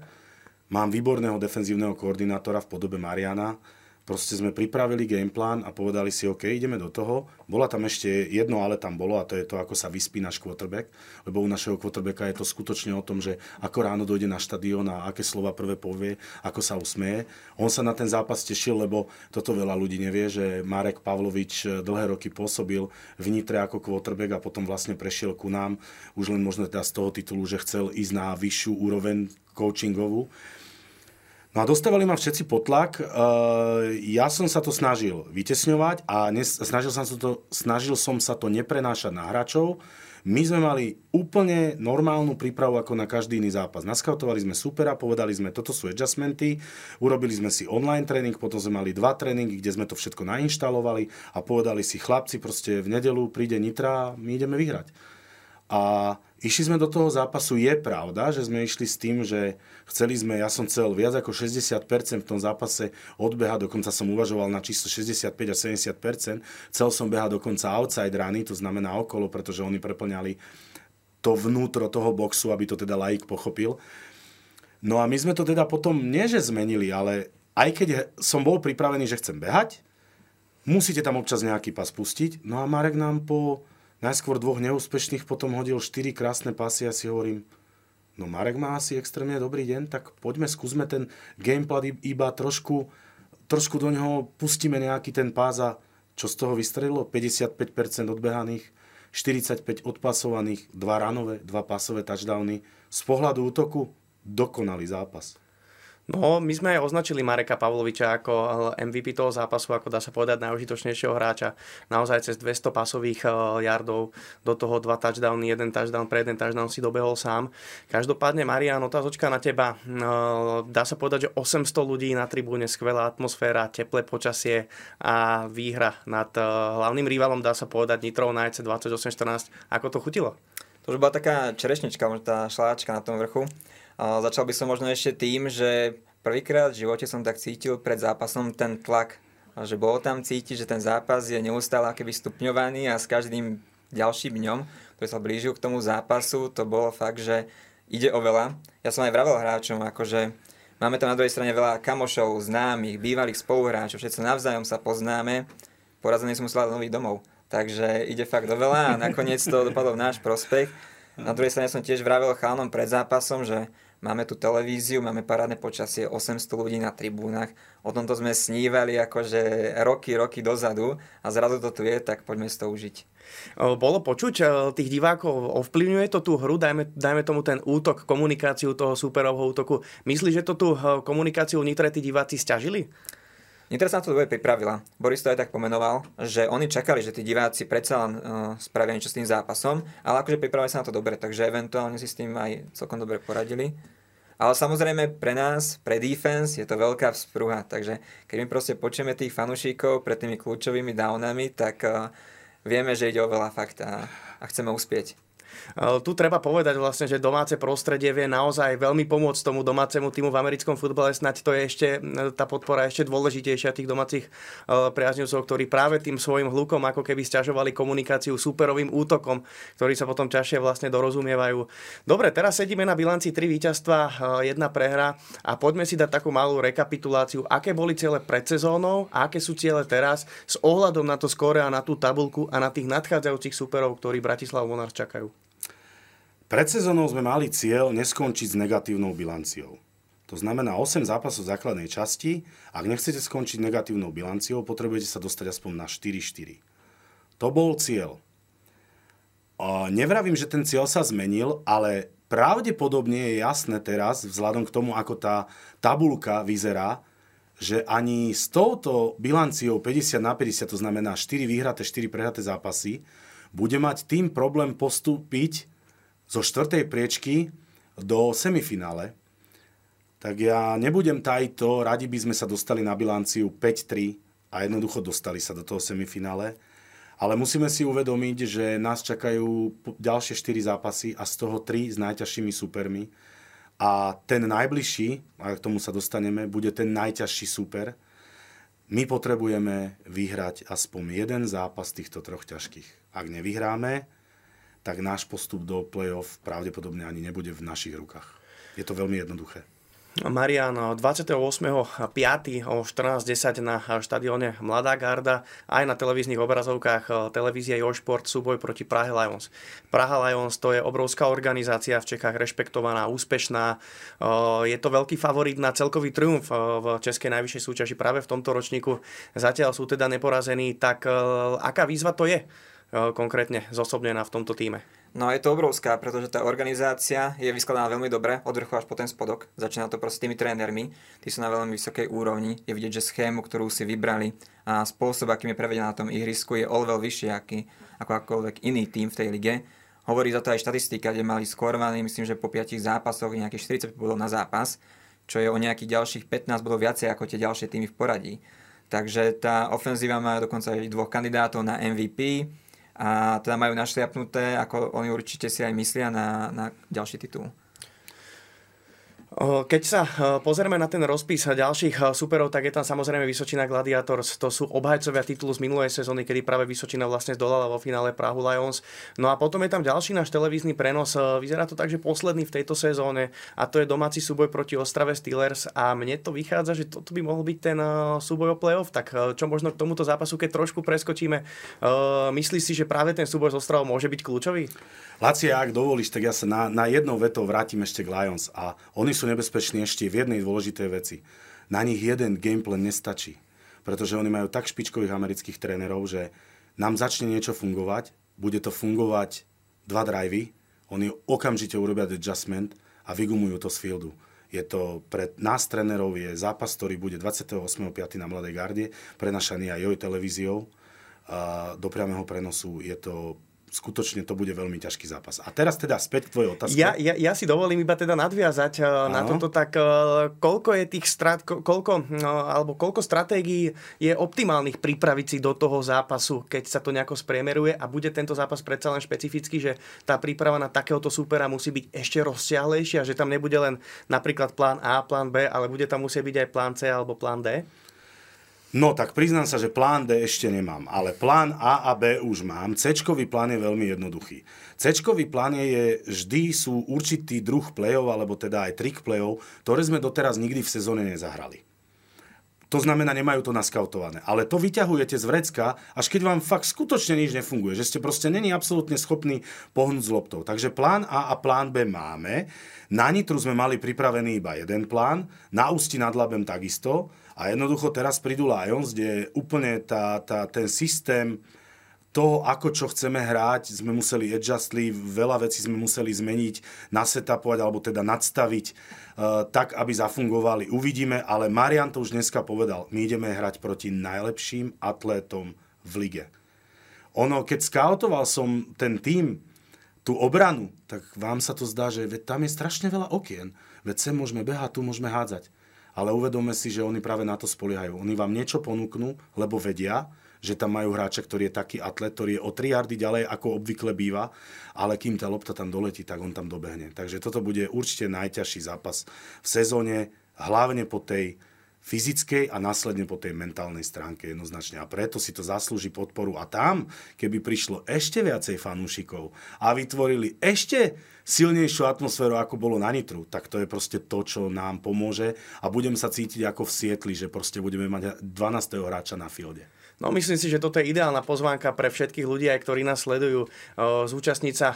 S2: Mám výborného defenzívneho koordinátora v podobe Mariana. Proste sme pripravili gameplán a povedali si, OK, ideme do toho. Bola tam ešte jedno, ale tam bolo a to je to, ako sa vyspí náš quarterback. Lebo u našeho quarterbacka je to skutočne o tom, že ako ráno dojde na štadión a aké slova prvé povie, ako sa usmeje. On sa na ten zápas tešil, lebo toto veľa ľudí nevie, že Marek Pavlovič dlhé roky pôsobil v Nitre ako quarterback a potom vlastne prešiel ku nám. Už len možno teda z toho titulu, že chcel ísť na vyššiu úroveň coachingovú. No a dostávali ma všetci potlak. Uh, ja som sa to snažil vytesňovať a snažil, som sa to, snažil som sa to neprenášať na hráčov. My sme mali úplne normálnu prípravu ako na každý iný zápas. Naskautovali sme supera, povedali sme, toto sú adjustmenty, urobili sme si online tréning, potom sme mali dva tréningy, kde sme to všetko nainštalovali a povedali si, chlapci, proste v nedelu príde Nitra my ideme vyhrať. A Išli sme do toho zápasu, je pravda, že sme išli s tým, že chceli sme, ja som chcel viac ako 60% v tom zápase odbehať, dokonca som uvažoval na číslo 65 a 70%, chcel som behať dokonca outside rany, to znamená okolo, pretože oni preplňali to vnútro toho boxu, aby to teda laik pochopil. No a my sme to teda potom nie, že zmenili, ale aj keď som bol pripravený, že chcem behať, musíte tam občas nejaký pas pustiť. No a Marek nám po najskôr dvoch neúspešných, potom hodil štyri krásne pasy a si hovorím, no Marek má asi extrémne dobrý deň, tak poďme, skúsme ten gamepad iba trošku, trošku do neho pustíme nejaký ten pás a čo z toho vystrelilo? 55% odbehaných, 45 odpasovaných, dva ranové, dva pasové touchdowny. Z pohľadu útoku dokonalý zápas.
S1: No, my sme aj označili Mareka Pavloviča ako MVP toho zápasu, ako dá sa povedať najúžitočnejšieho hráča. Naozaj cez 200 pasových yardov, do toho dva touchdowny, jeden touchdown pre jeden touchdown si dobehol sám. Každopádne, Marian, otázočka na teba. Dá sa povedať, že 800 ľudí na tribúne, skvelá atmosféra, teplé počasie a výhra nad hlavným rivalom, dá sa povedať, Nitrou na EC 2814. Ako to chutilo?
S3: To už bola taká čerešnička, možno tá šláčka na tom vrchu. Začal by som možno ešte tým, že prvýkrát v živote som tak cítil pred zápasom ten tlak, že bolo tam cítiť, že ten zápas je neustále akoby stupňovaný a s každým ďalším dňom, ktorý sa blížil k tomu zápasu, to bolo fakt, že ide o veľa. Ja som aj vravel hráčom, akože máme tam na druhej strane veľa kamošov, známych, bývalých spoluhráčov, všetci navzájom sa poznáme, porazený som musel nový domov. Takže ide fakt do veľa a nakoniec to dopadlo v náš prospech. Na druhej strane som tiež vravel chánom pred zápasom, že máme tu televíziu, máme parádne počasie, 800 ľudí na tribúnach, o tomto sme snívali akože roky, roky dozadu a zrazu to tu je, tak poďme si to užiť.
S1: Bolo počuť tých divákov, ovplyvňuje to tú hru, dajme, dajme tomu ten útok, komunikáciu toho superovho útoku. Myslíš, že to tú komunikáciu Nitre tí diváci stiažili?
S3: Nitra sa na to dobre pripravila. Boris to aj tak pomenoval, že oni čakali, že tí diváci predsa len uh, spravia niečo s tým zápasom, ale akože pripravili sa na to dobre, takže eventuálne si s tým aj celkom dobre poradili. Ale samozrejme pre nás, pre defense je to veľká vzpruha, takže keď my proste počujeme tých fanúšikov pred tými kľúčovými downami, tak uh, vieme, že ide o veľa fakt a, a chceme uspieť.
S1: Eh, tu treba povedať vlastne, že domáce prostredie vie naozaj veľmi pomôcť tomu domácemu týmu v americkom futbale. Snaď to je ešte, eh, tá podpora ešte dôležitejšia tých domácich eh, priaznivcov, ktorí práve tým svojim hlukom ako keby stiažovali komunikáciu superovým útokom, ktorí sa potom ťažšie vlastne dorozumievajú. Dobre, teraz sedíme na bilanci 3 víťazstva, jedna prehra a poďme si dať takú malú rekapituláciu, aké boli ciele pred sezónou a aké sú ciele teraz s ohľadom na to skore a na tú tabulku a na tých nadchádzajúcich superov, ktorí Bratislavu Monarch čakajú.
S2: Pred sezónou sme mali cieľ neskončiť s negatívnou bilanciou. To znamená 8 zápasov základnej časti. Ak nechcete skončiť negatívnou bilanciou, potrebujete sa dostať aspoň na 4-4. To bol cieľ. Nevravím, že ten cieľ sa zmenil, ale pravdepodobne je jasné teraz, vzhľadom k tomu, ako tá tabulka vyzerá, že ani s touto bilanciou 50 na 50, to znamená 4 vyhraté, 4 prehraté zápasy, bude mať tým problém postúpiť zo štvrtej priečky do semifinále, tak ja nebudem tajiť to, radi by sme sa dostali na bilanciu 5-3 a jednoducho dostali sa do toho semifinále. Ale musíme si uvedomiť, že nás čakajú ďalšie 4 zápasy a z toho 3 s najťažšími supermi. A ten najbližší, a k tomu sa dostaneme, bude ten najťažší super. My potrebujeme vyhrať aspoň jeden zápas týchto troch ťažkých. Ak nevyhráme, tak náš postup do play-off pravdepodobne ani nebude v našich rukách. Je to veľmi jednoduché.
S1: Marian, 28.5. o 14.10 na štadióne Mladá garda, aj na televíznych obrazovkách eh, televízie Jošport súboj proti Prahe Lions. Praha Lions to je obrovská organizácia v Čechách, rešpektovaná, úspešná. Eh, je to veľký favorit na celkový triumf eh, v Českej najvyššej súťaži práve v tomto ročníku. Zatiaľ sú teda neporazení, tak aká výzva to je konkrétne zosobnená v tomto týme?
S3: No je to obrovská, pretože tá organizácia je vyskladaná veľmi dobre, od vrchu až po ten spodok. Začína to proste tými trénermi, tí sú na veľmi vysokej úrovni. Je vidieť, že schému, ktorú si vybrali a spôsob, akým je prevedená na tom ihrisku, je oveľa vyšší aký, ako akýkoľvek iný tým v tej lige. Hovorí za to aj štatistika, kde mali skorovaný, myslím, že po 5 zápasoch nejakých 40 bodov na zápas, čo je o nejakých ďalších 15 bodov viacej ako tie ďalšie týmy v poradí. Takže tá ofenzíva má dokonca aj dvoch kandidátov na MVP, a teda majú našliapnuté, ako oni určite si aj myslia na, na ďalší titul.
S1: Keď sa pozrieme na ten rozpis ďalších superov, tak je tam samozrejme Vysočina Gladiators. To sú obhajcovia titulu z minulej sezóny, kedy práve Vysočina vlastne zdolala vo finále Prahu Lions. No a potom je tam ďalší náš televízny prenos. Vyzerá to tak, že posledný v tejto sezóne a to je domáci súboj proti Ostrave Steelers a mne to vychádza, že toto by mohol byť ten súboj o playoff. Tak čo možno k tomuto zápasu, keď trošku preskočíme, myslíš si, že práve ten súboj s Ostravou môže byť kľúčový?
S2: Laci, ak dovolíš, tak ja sa na, na jednou vetou vrátim ešte k Lions. A oni sú nebezpeční ešte v jednej dôležitej veci. Na nich jeden gameplan nestačí. Pretože oni majú tak špičkových amerických trénerov, že nám začne niečo fungovať, bude to fungovať dva drivey, oni okamžite urobia adjustment a vygumujú to z fieldu. Je to pre nás trénerov je zápas, ktorý bude 28.5. na Mladej garde, prenašaný aj joj televíziou. Do priamého prenosu je to skutočne to bude veľmi ťažký zápas. A teraz teda späť k tvojej otázke.
S1: Ja, ja, ja si dovolím iba teda nadviazať ano. na toto, tak eh, koľko je tých strat, koľko, no, alebo koľko stratégií je optimálnych pripraviť si do toho zápasu, keď sa to nejako spriemeruje a bude tento zápas predsa len špecifický, že tá príprava na takéhoto supera musí byť ešte rozsiahlejšia, že tam nebude len napríklad plán A, plán B, ale bude tam musieť byť aj plán C alebo plán D?
S2: No tak priznám sa, že plán D ešte nemám, ale plán A a B už mám. c plán je veľmi jednoduchý. c plán je, vždy sú určitý druh play-off, alebo teda aj trik play-off, ktoré sme doteraz nikdy v sezóne nezahrali. To znamená, nemajú to naskautované. Ale to vyťahujete z vrecka, až keď vám fakt skutočne nič nefunguje. Že ste proste není absolútne schopní pohnúť s loptou. Takže plán A a plán B máme. Na Nitru sme mali pripravený iba jeden plán. Na Ústi nad Labem takisto. A jednoducho teraz prídu Lions, kde úplne tá, tá, ten systém toho, ako čo chceme hrať, sme museli adjustli, veľa vecí sme museli zmeniť, nasetapovať alebo teda nadstaviť uh, tak, aby zafungovali. Uvidíme, ale Marian to už dneska povedal, my ideme hrať proti najlepším atlétom v lige. Ono, keď skautoval som ten tým, tú obranu, tak vám sa to zdá, že tam je strašne veľa okien. Veď sem môžeme behať, tu môžeme hádzať ale uvedome si, že oni práve na to spoliehajú. Oni vám niečo ponúknú, lebo vedia, že tam majú hráča, ktorý je taký atlet, ktorý je o 3 yardy ďalej, ako obvykle býva, ale kým tá lopta tam doletí, tak on tam dobehne. Takže toto bude určite najťažší zápas v sezóne, hlavne po tej fyzickej a následne po tej mentálnej stránke jednoznačne. A preto si to zaslúži podporu. A tam, keby prišlo ešte viacej fanúšikov a vytvorili ešte silnejšiu atmosféru, ako bolo na Nitru, tak to je proste to, čo nám pomôže a budem sa cítiť ako v Sietli, že proste budeme mať 12. hráča na fielde.
S1: No myslím si, že toto je ideálna pozvánka pre všetkých ľudí, aj ktorí nás sledujú, zúčastniť sa,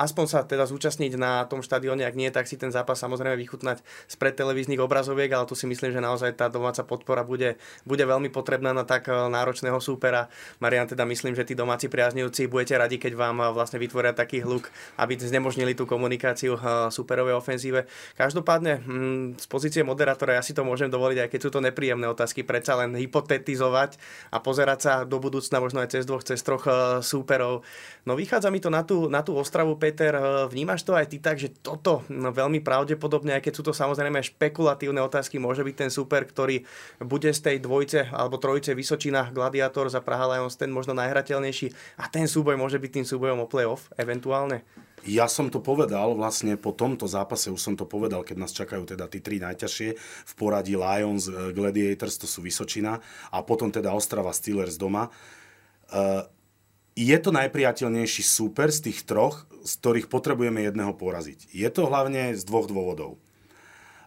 S1: aspoň sa teda zúčastniť na tom štadióne, ak nie, tak si ten zápas samozrejme vychutnať spred televíznych obrazoviek, ale tu si myslím, že naozaj tá domáca podpora bude, bude veľmi potrebná na tak náročného súpera. Marian, teda myslím, že tí domáci priaznivci budete radi, keď vám vlastne vytvoria taký hluk, aby znemožnili tú komunikáciu superovej ofenzíve. Každopádne hm, z pozície moderátora ja si to môžem dovoliť, aj keď sú to nepríjemné otázky, predsa len hypotetizovať a pozerať sa do budúcna možno aj cez dvoch, cez troch eh, súperov. No vychádza mi to na tú, na tú Ostravu, Peter. Eh, vnímaš to aj ty tak, že toto no, veľmi pravdepodobne, aj keď sú to samozrejme špekulatívne otázky, môže byť ten súper, ktorý bude z tej dvojce alebo trojice Vysočina, Gladiator za Praha Lions ten možno najhrateľnejší a ten súboj môže byť tým súbojom o playoff eventuálne?
S2: Ja som to povedal vlastne po tomto zápase, už som to povedal, keď nás čakajú teda tí tri najťažšie v poradí Lions, eh, Gladiators, to sú Vysočina a potom teda Ostrava Steelers doma. Uh, je to najpriateľnejší súper z tých troch, z ktorých potrebujeme jedného poraziť. Je to hlavne z dvoch dôvodov.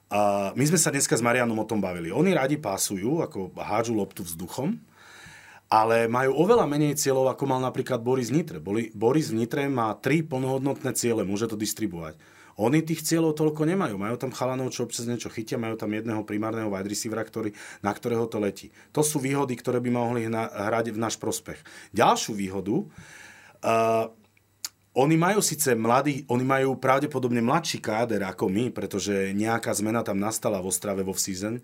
S2: A my sme sa dneska s Marianom o tom bavili. Oni radi pásujú, ako hádžu loptu vzduchom, ale majú oveľa menej cieľov, ako mal napríklad Boris Nitre. Boris v Nitre má tri plnohodnotné ciele, môže to distribuovať. Oni tých cieľov toľko nemajú. Majú tam chalanov, čo občas niečo chytia, majú tam jedného primárneho wide receivera, ktorý, na ktorého to letí. To sú výhody, ktoré by mohli hrať v náš prospech. Ďalšiu výhodu, uh, oni majú síce mladí, oni majú pravdepodobne mladší káder ako my, pretože nejaká zmena tam nastala v Ostrave vo season,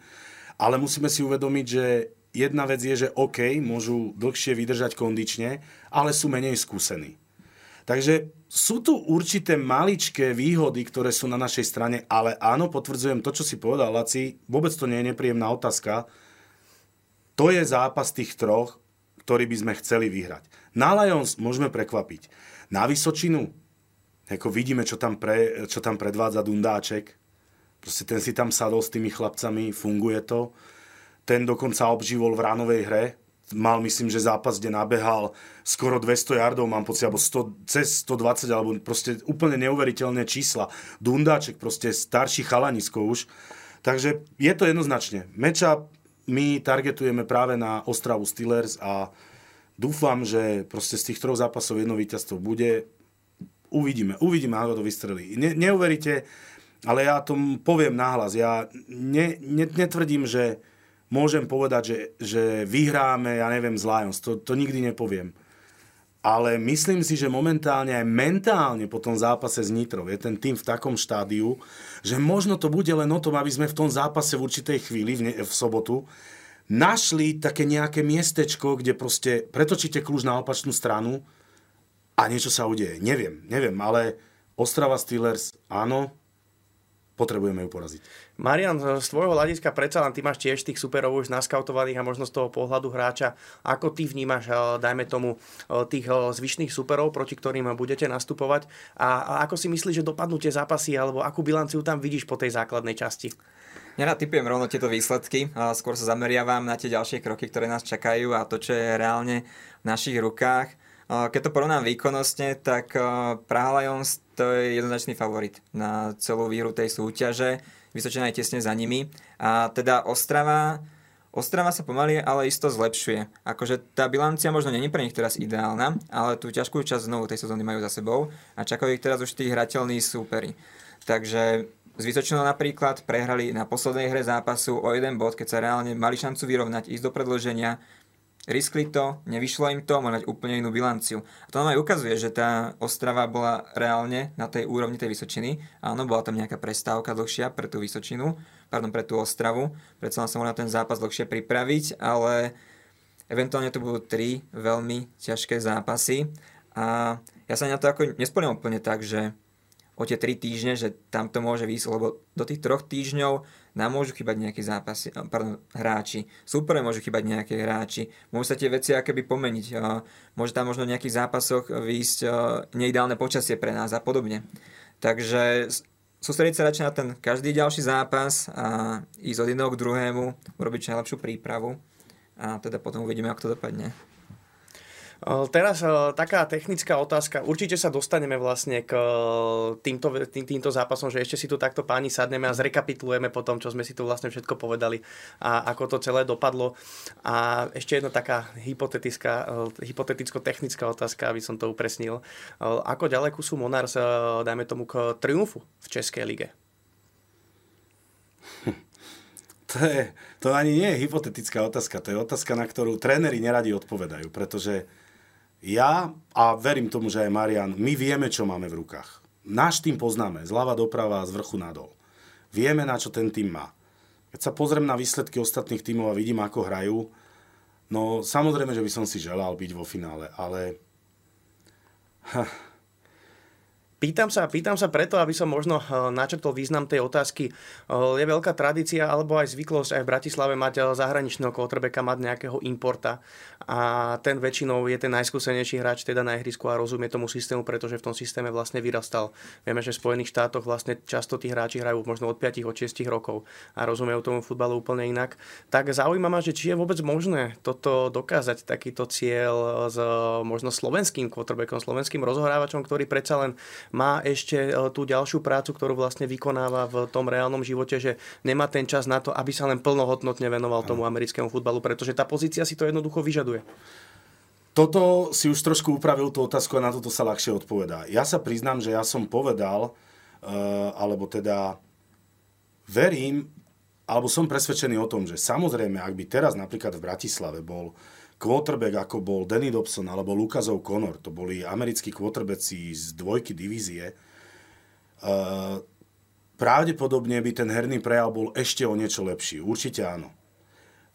S2: ale musíme si uvedomiť, že jedna vec je, že OK, môžu dlhšie vydržať kondične, ale sú menej skúsení. Takže sú tu určité maličké výhody, ktoré sú na našej strane, ale áno, potvrdzujem to, čo si povedal Laci, vôbec to nie je nepríjemná otázka. To je zápas tých troch, ktorý by sme chceli vyhrať. Na Lions môžeme prekvapiť. Na Vysočinu, ako vidíme, čo tam, pre, čo tam predvádza Dundáček, proste ten si tam sadol s tými chlapcami, funguje to. Ten dokonca obživol v ránovej hre, mal myslím, že zápas, kde nabehal skoro 200 yardov, mám pocit, alebo 100, cez 120, alebo proste úplne neuveriteľné čísla. Dundáček, proste starší chalanisko už. Takže je to jednoznačne. Meča my targetujeme práve na Ostravu Steelers a dúfam, že proste z tých troch zápasov jedno víťazstvo bude. Uvidíme, uvidíme, ako to vystrelí. Ne, neuveríte, ale ja tom poviem nahlas. Ja ne, ne, netvrdím, že môžem povedať, že, že vyhráme, ja neviem, z Lions. To, to nikdy nepoviem. Ale myslím si, že momentálne aj mentálne po tom zápase s Nitrou je ten tým v takom štádiu, že možno to bude len o tom, aby sme v tom zápase v určitej chvíli, v, ne, v sobotu, našli také nejaké miestečko, kde proste pretočíte kľúč na opačnú stranu a niečo sa udeje. Neviem, neviem, ale Ostrava Steelers, áno, potrebujeme ju poraziť.
S1: Marian, z tvojho hľadiska predsa len ty máš tiež tých superov už naskautovaných a možno z toho pohľadu hráča. Ako ty vnímaš, eh, dajme tomu, eh, tých eh, zvyšných superov, proti ktorým budete nastupovať a, ako si myslíš, že dopadnú tie zápasy alebo akú bilanciu tam vidíš po tej základnej časti?
S3: Nerad typujem rovno tieto výsledky, a skôr sa zameriavam na tie ďalšie kroky, ktoré nás čakajú a to, čo je reálne v našich rukách. Keď to porovnám výkonnostne, tak Praha Lions to je jednoznačný favorit na celú výhru tej súťaže. Vysočená je tesne za nimi. A teda Ostrava, Ostrava sa pomaly, ale isto zlepšuje. Akože tá bilancia možno není pre nich teraz ideálna, ale tú ťažkú časť znovu tej sezóny majú za sebou a čakajú ich teraz už tí hrateľní súperi. Takže z Vysočinou napríklad prehrali na poslednej hre zápasu o jeden bod, keď sa reálne mali šancu vyrovnať, ísť do predloženia. Riskli to, nevyšlo im to, mať úplne inú bilanciu. A to nám aj ukazuje, že tá Ostrava bola reálne na tej úrovni tej Vysočiny. Áno, bola tam nejaká prestávka dlhšia pre tú Vysočinu, pardon, pre tú Ostravu. Predsa sa mohla ten zápas dlhšie pripraviť, ale eventuálne to budú tri veľmi ťažké zápasy. A ja sa na to ako nespoliem úplne tak, že o tie 3 týždne, že tam to môže výsť, lebo do tých troch týždňov nám môžu chýbať nejakí zápasy, pardon, hráči. Súpere môžu chýbať nejaké hráči. Môžu sa tie veci akéby pomeniť. Môže tam možno v nejakých zápasoch výjsť neideálne počasie pre nás a podobne. Takže sústrediť sa radšej na ten každý ďalší zápas a ísť od jedného k druhému, urobiť čo najlepšiu prípravu a teda potom uvidíme, ako to dopadne.
S1: Teraz taká technická otázka. Určite sa dostaneme vlastne k týmto, tým, týmto zápasom, že ešte si tu takto páni sadneme a zrekapitulujeme po tom, čo sme si tu vlastne všetko povedali a ako to celé dopadlo. A ešte jedna taká hypotetická, hypoteticko-technická otázka, aby som to upresnil. Ako ďaleko sú Monars, dajme tomu, k triumfu v Českej lige? *laughs*
S2: To, je, to ani nie je hypotetická otázka, to je otázka, na ktorú tréneri neradi odpovedajú, pretože ja, a verím tomu, že aj Marian, my vieme, čo máme v rukách. Náš tým poznáme, zľava doprava, z vrchu nadol. Vieme, na čo ten tým má. Keď sa pozriem na výsledky ostatných tímov a vidím, ako hrajú, no samozrejme, že by som si želal byť vo finále, ale...
S1: Ha, Pýtam sa, pýtam sa preto, aby som možno eh, načrtol význam tej otázky. Eh, je veľká tradícia alebo aj zvyklosť aj v Bratislave mať eh, zahraničného quarterbacka, mať nejakého importa a ten väčšinou je ten najskúsenejší hráč teda na ihrisku a rozumie tomu systému, pretože v tom systéme vlastne vyrastal. Vieme, že v Spojených štátoch vlastne často tí hráči hrajú možno od 5 od 6 rokov a rozumejú tomu futbalu úplne inak. Tak zaujíma ma, že či je vôbec možné toto dokázať, takýto cieľ s možno slovenským quarterbackom, slovenským rozhrávačom, ktorý predsa len má ešte tú ďalšiu prácu, ktorú vlastne vykonáva v tom reálnom živote, že nemá ten čas na to, aby sa len plnohodnotne venoval tomu americkému futbalu, pretože tá pozícia si to jednoducho vyžaduje.
S2: Toto si už trošku upravil tú otázku a na toto sa ľahšie odpovedá. Ja sa priznám, že ja som povedal, uh, alebo teda verím, alebo som presvedčený o tom, že samozrejme, ak by teraz napríklad v Bratislave bol quarterback, ako bol Danny Dobson alebo Lukazov Connor, to boli americkí quarterbacki z dvojky divízie, uh, pravdepodobne by ten herný prejav bol ešte o niečo lepší. Určite áno.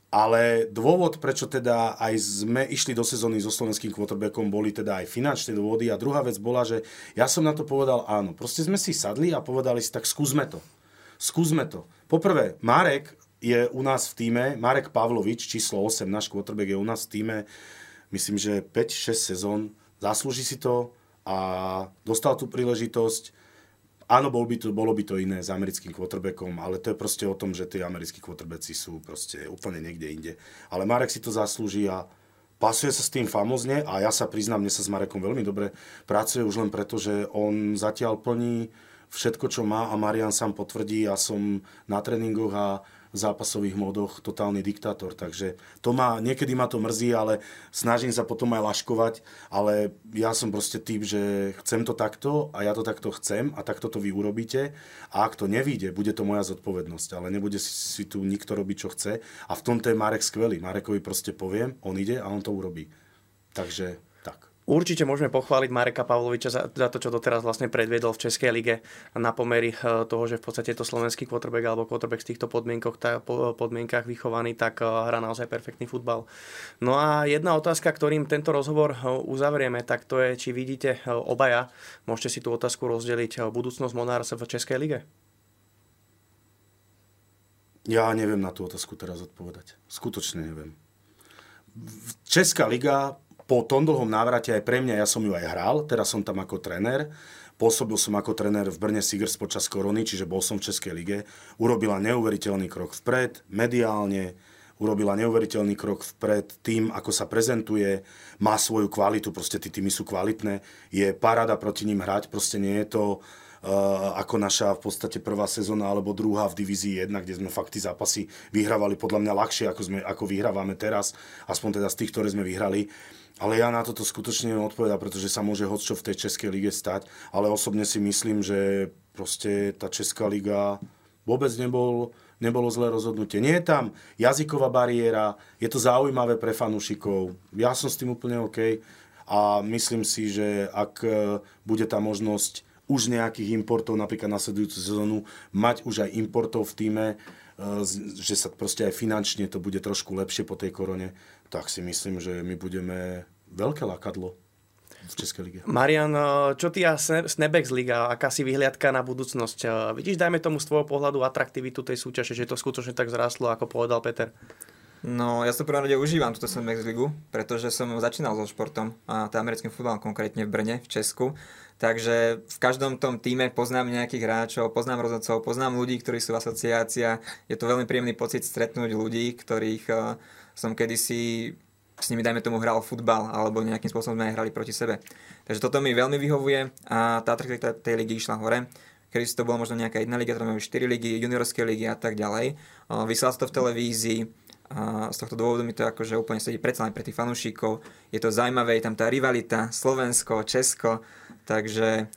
S2: Ale dôvod, prečo teda aj sme išli do sezóny so slovenským quarterbackom, boli teda aj finančné dôvody. A druhá vec bola, že ja som na to povedal áno. Proste sme si sadli a povedali si, tak skúsme to. Skúsme to. Poprvé, Marek je u nás v týme, Marek Pavlovič, číslo 8, náš quarterback je u nás v týme, myslím, že 5-6 sezón. Zaslúži si to a dostal tú príležitosť Áno, bol by to, bolo by to iné s americkým quarterbackom, ale to je proste o tom, že tí americkí quarterbacki sú proste úplne niekde inde. Ale Marek si to zaslúži a pasuje sa s tým famozne a ja sa priznám, mne sa s Marekom veľmi dobre pracuje už len preto, že on zatiaľ plní všetko, čo má a Marian sám potvrdí. Ja som na tréningoch a zápasových módoch totálny diktátor. Takže to má, niekedy ma to mrzí, ale snažím sa potom aj laškovať, ale ja som proste typ, že chcem to takto a ja to takto chcem a takto to vy urobíte a ak to nevíde, bude to moja zodpovednosť, ale nebude si, tu nikto robiť, čo chce a v tomto je Marek skvelý. Marekovi proste poviem, on ide a on to urobí. Takže
S1: Určite môžeme pochváliť Mareka Pavloviča za, za to, čo doteraz vlastne predviedol v Českej lige na pomery eh, toho, že v podstate je to slovenský quarterback alebo quarterback z týchto podmienkach, tá, podmienkach vychovaný, tak eh, hrá naozaj perfektný futbal. No a jedna otázka, ktorým tento rozhovor eh, uzavrieme, tak to je, či vidíte obaja, môžete si tú otázku rozdeliť, budúcnosť Monars v Českej lige?
S2: Ja neviem na tú otázku teraz odpovedať. Skutočne neviem. Česká liga po tom dlhom návrate aj pre mňa, ja som ju aj hral, teraz som tam ako trenér, pôsobil som ako trenér v Brne Sigers počas korony, čiže bol som v Českej lige, urobila neuveriteľný krok vpred, mediálne, urobila neuveriteľný krok vpred. Tým, ako sa prezentuje, má svoju kvalitu, proste tí týmy sú kvalitné, je paráda proti ním hrať, proste nie je to ako naša v podstate prvá sezóna alebo druhá v divízii 1, kde sme fakt zápasy vyhrávali podľa mňa ľahšie, ako, sme, ako vyhrávame teraz, aspoň teda z tých, ktoré sme vyhrali. Ale ja na toto skutočne neviem pretože sa môže hoď čo v tej Českej lige stať. Ale osobne si myslím, že proste tá Česká liga vôbec nebol, nebolo zlé rozhodnutie. Nie je tam jazyková bariéra, je to zaujímavé pre fanúšikov. Ja som s tým úplne OK a myslím si, že ak e, bude tá možnosť už nejakých importov, napríklad na sledujúcu sezónu, mať už aj importov v týme, e, že sa proste aj finančne to bude trošku lepšie po tej korone, tak si myslím, že my budeme veľké lakadlo v Českej lige.
S1: Marian, čo ty a Snebex Liga, aká si vyhliadka na budúcnosť? Vidíš, dajme tomu z tvojho pohľadu atraktivitu tej súťaže, že to skutočne tak zrastlo, ako povedal Peter?
S3: No, ja sa prvom rade užívam túto Snebex Ligu, pretože som začínal so športom, a to americkým futbalom, konkrétne v Brne, v Česku. Takže v každom tom týme poznám nejakých hráčov, poznám rozhodcov, poznám ľudí, ktorí sú v asociácia. Je to veľmi príjemný pocit stretnúť ľudí, ktorých som kedysi s nimi, dajme tomu, hral futbal alebo nejakým spôsobom sme aj hrali proti sebe. Takže toto mi veľmi vyhovuje a tá atraktivita tej ligy išla hore. Kedy to bolo možno nejaká jedna liga, máme 4 ligy, juniorské ligy a tak ďalej. Vysiela sa to v televízii, a z tohto dôvodu mi to akože úplne sedí predsa len pre tých fanúšikov. Je to zaujímavé, je tam tá rivalita Slovensko, Česko, takže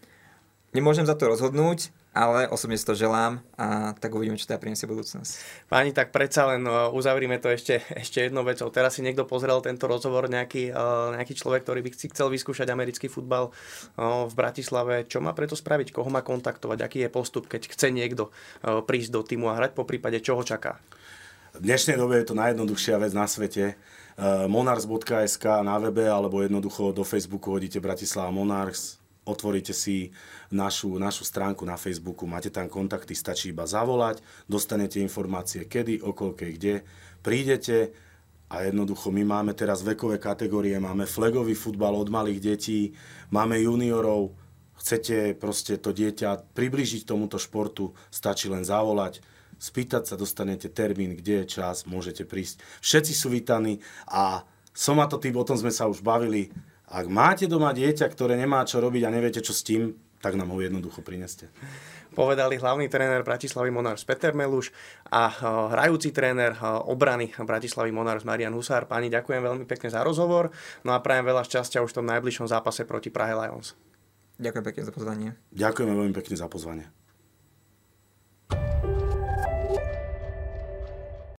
S3: nemôžem za to rozhodnúť, ale osobne si to želám a tak uvidíme, čo teda priniesie budúcnosť.
S1: Páni, tak predsa len no, uzavrime to ešte, *laughs* ešte jednou vecou. Teraz si niekto pozrel tento rozhovor, nejaký, uh, nejaký človek, ktorý by si chcel vyskúšať americký futbal uh, v Bratislave. Čo má preto spraviť? Koho má kontaktovať? Aký je postup, keď chce niekto prísť do týmu a hrať? Po prípade, čo ho čaká?
S2: V dnešnej dobe je to najjednoduchšia vec na svete. monars.sk na webe alebo jednoducho do Facebooku hodíte Bratislava Monars, otvoríte si našu, našu stránku na Facebooku, máte tam kontakty, stačí iba zavolať, dostanete informácie kedy, okolke, kde, prídete a jednoducho my máme teraz vekové kategórie, máme flagový futbal od malých detí, máme juniorov, chcete proste to dieťa priblížiť tomuto športu, stačí len zavolať, spýtať sa, dostanete termín, kde je čas, môžete prísť. Všetci sú vítaní a som to tým, o tom sme sa už bavili. Ak máte doma dieťa, ktoré nemá čo robiť a neviete čo s tým, tak nám ho jednoducho prineste.
S1: Povedali hlavný tréner Bratislavy Monars Peter Meluš a hrajúci tréner obrany Bratislavy Monars Marian Husár. Pani, ďakujem veľmi pekne za rozhovor, no a prajem veľa šťastia už v tom najbližšom zápase proti Prahe Lions.
S3: Ďakujem pekne za pozvanie.
S2: Ďakujeme veľmi pekne za pozvanie.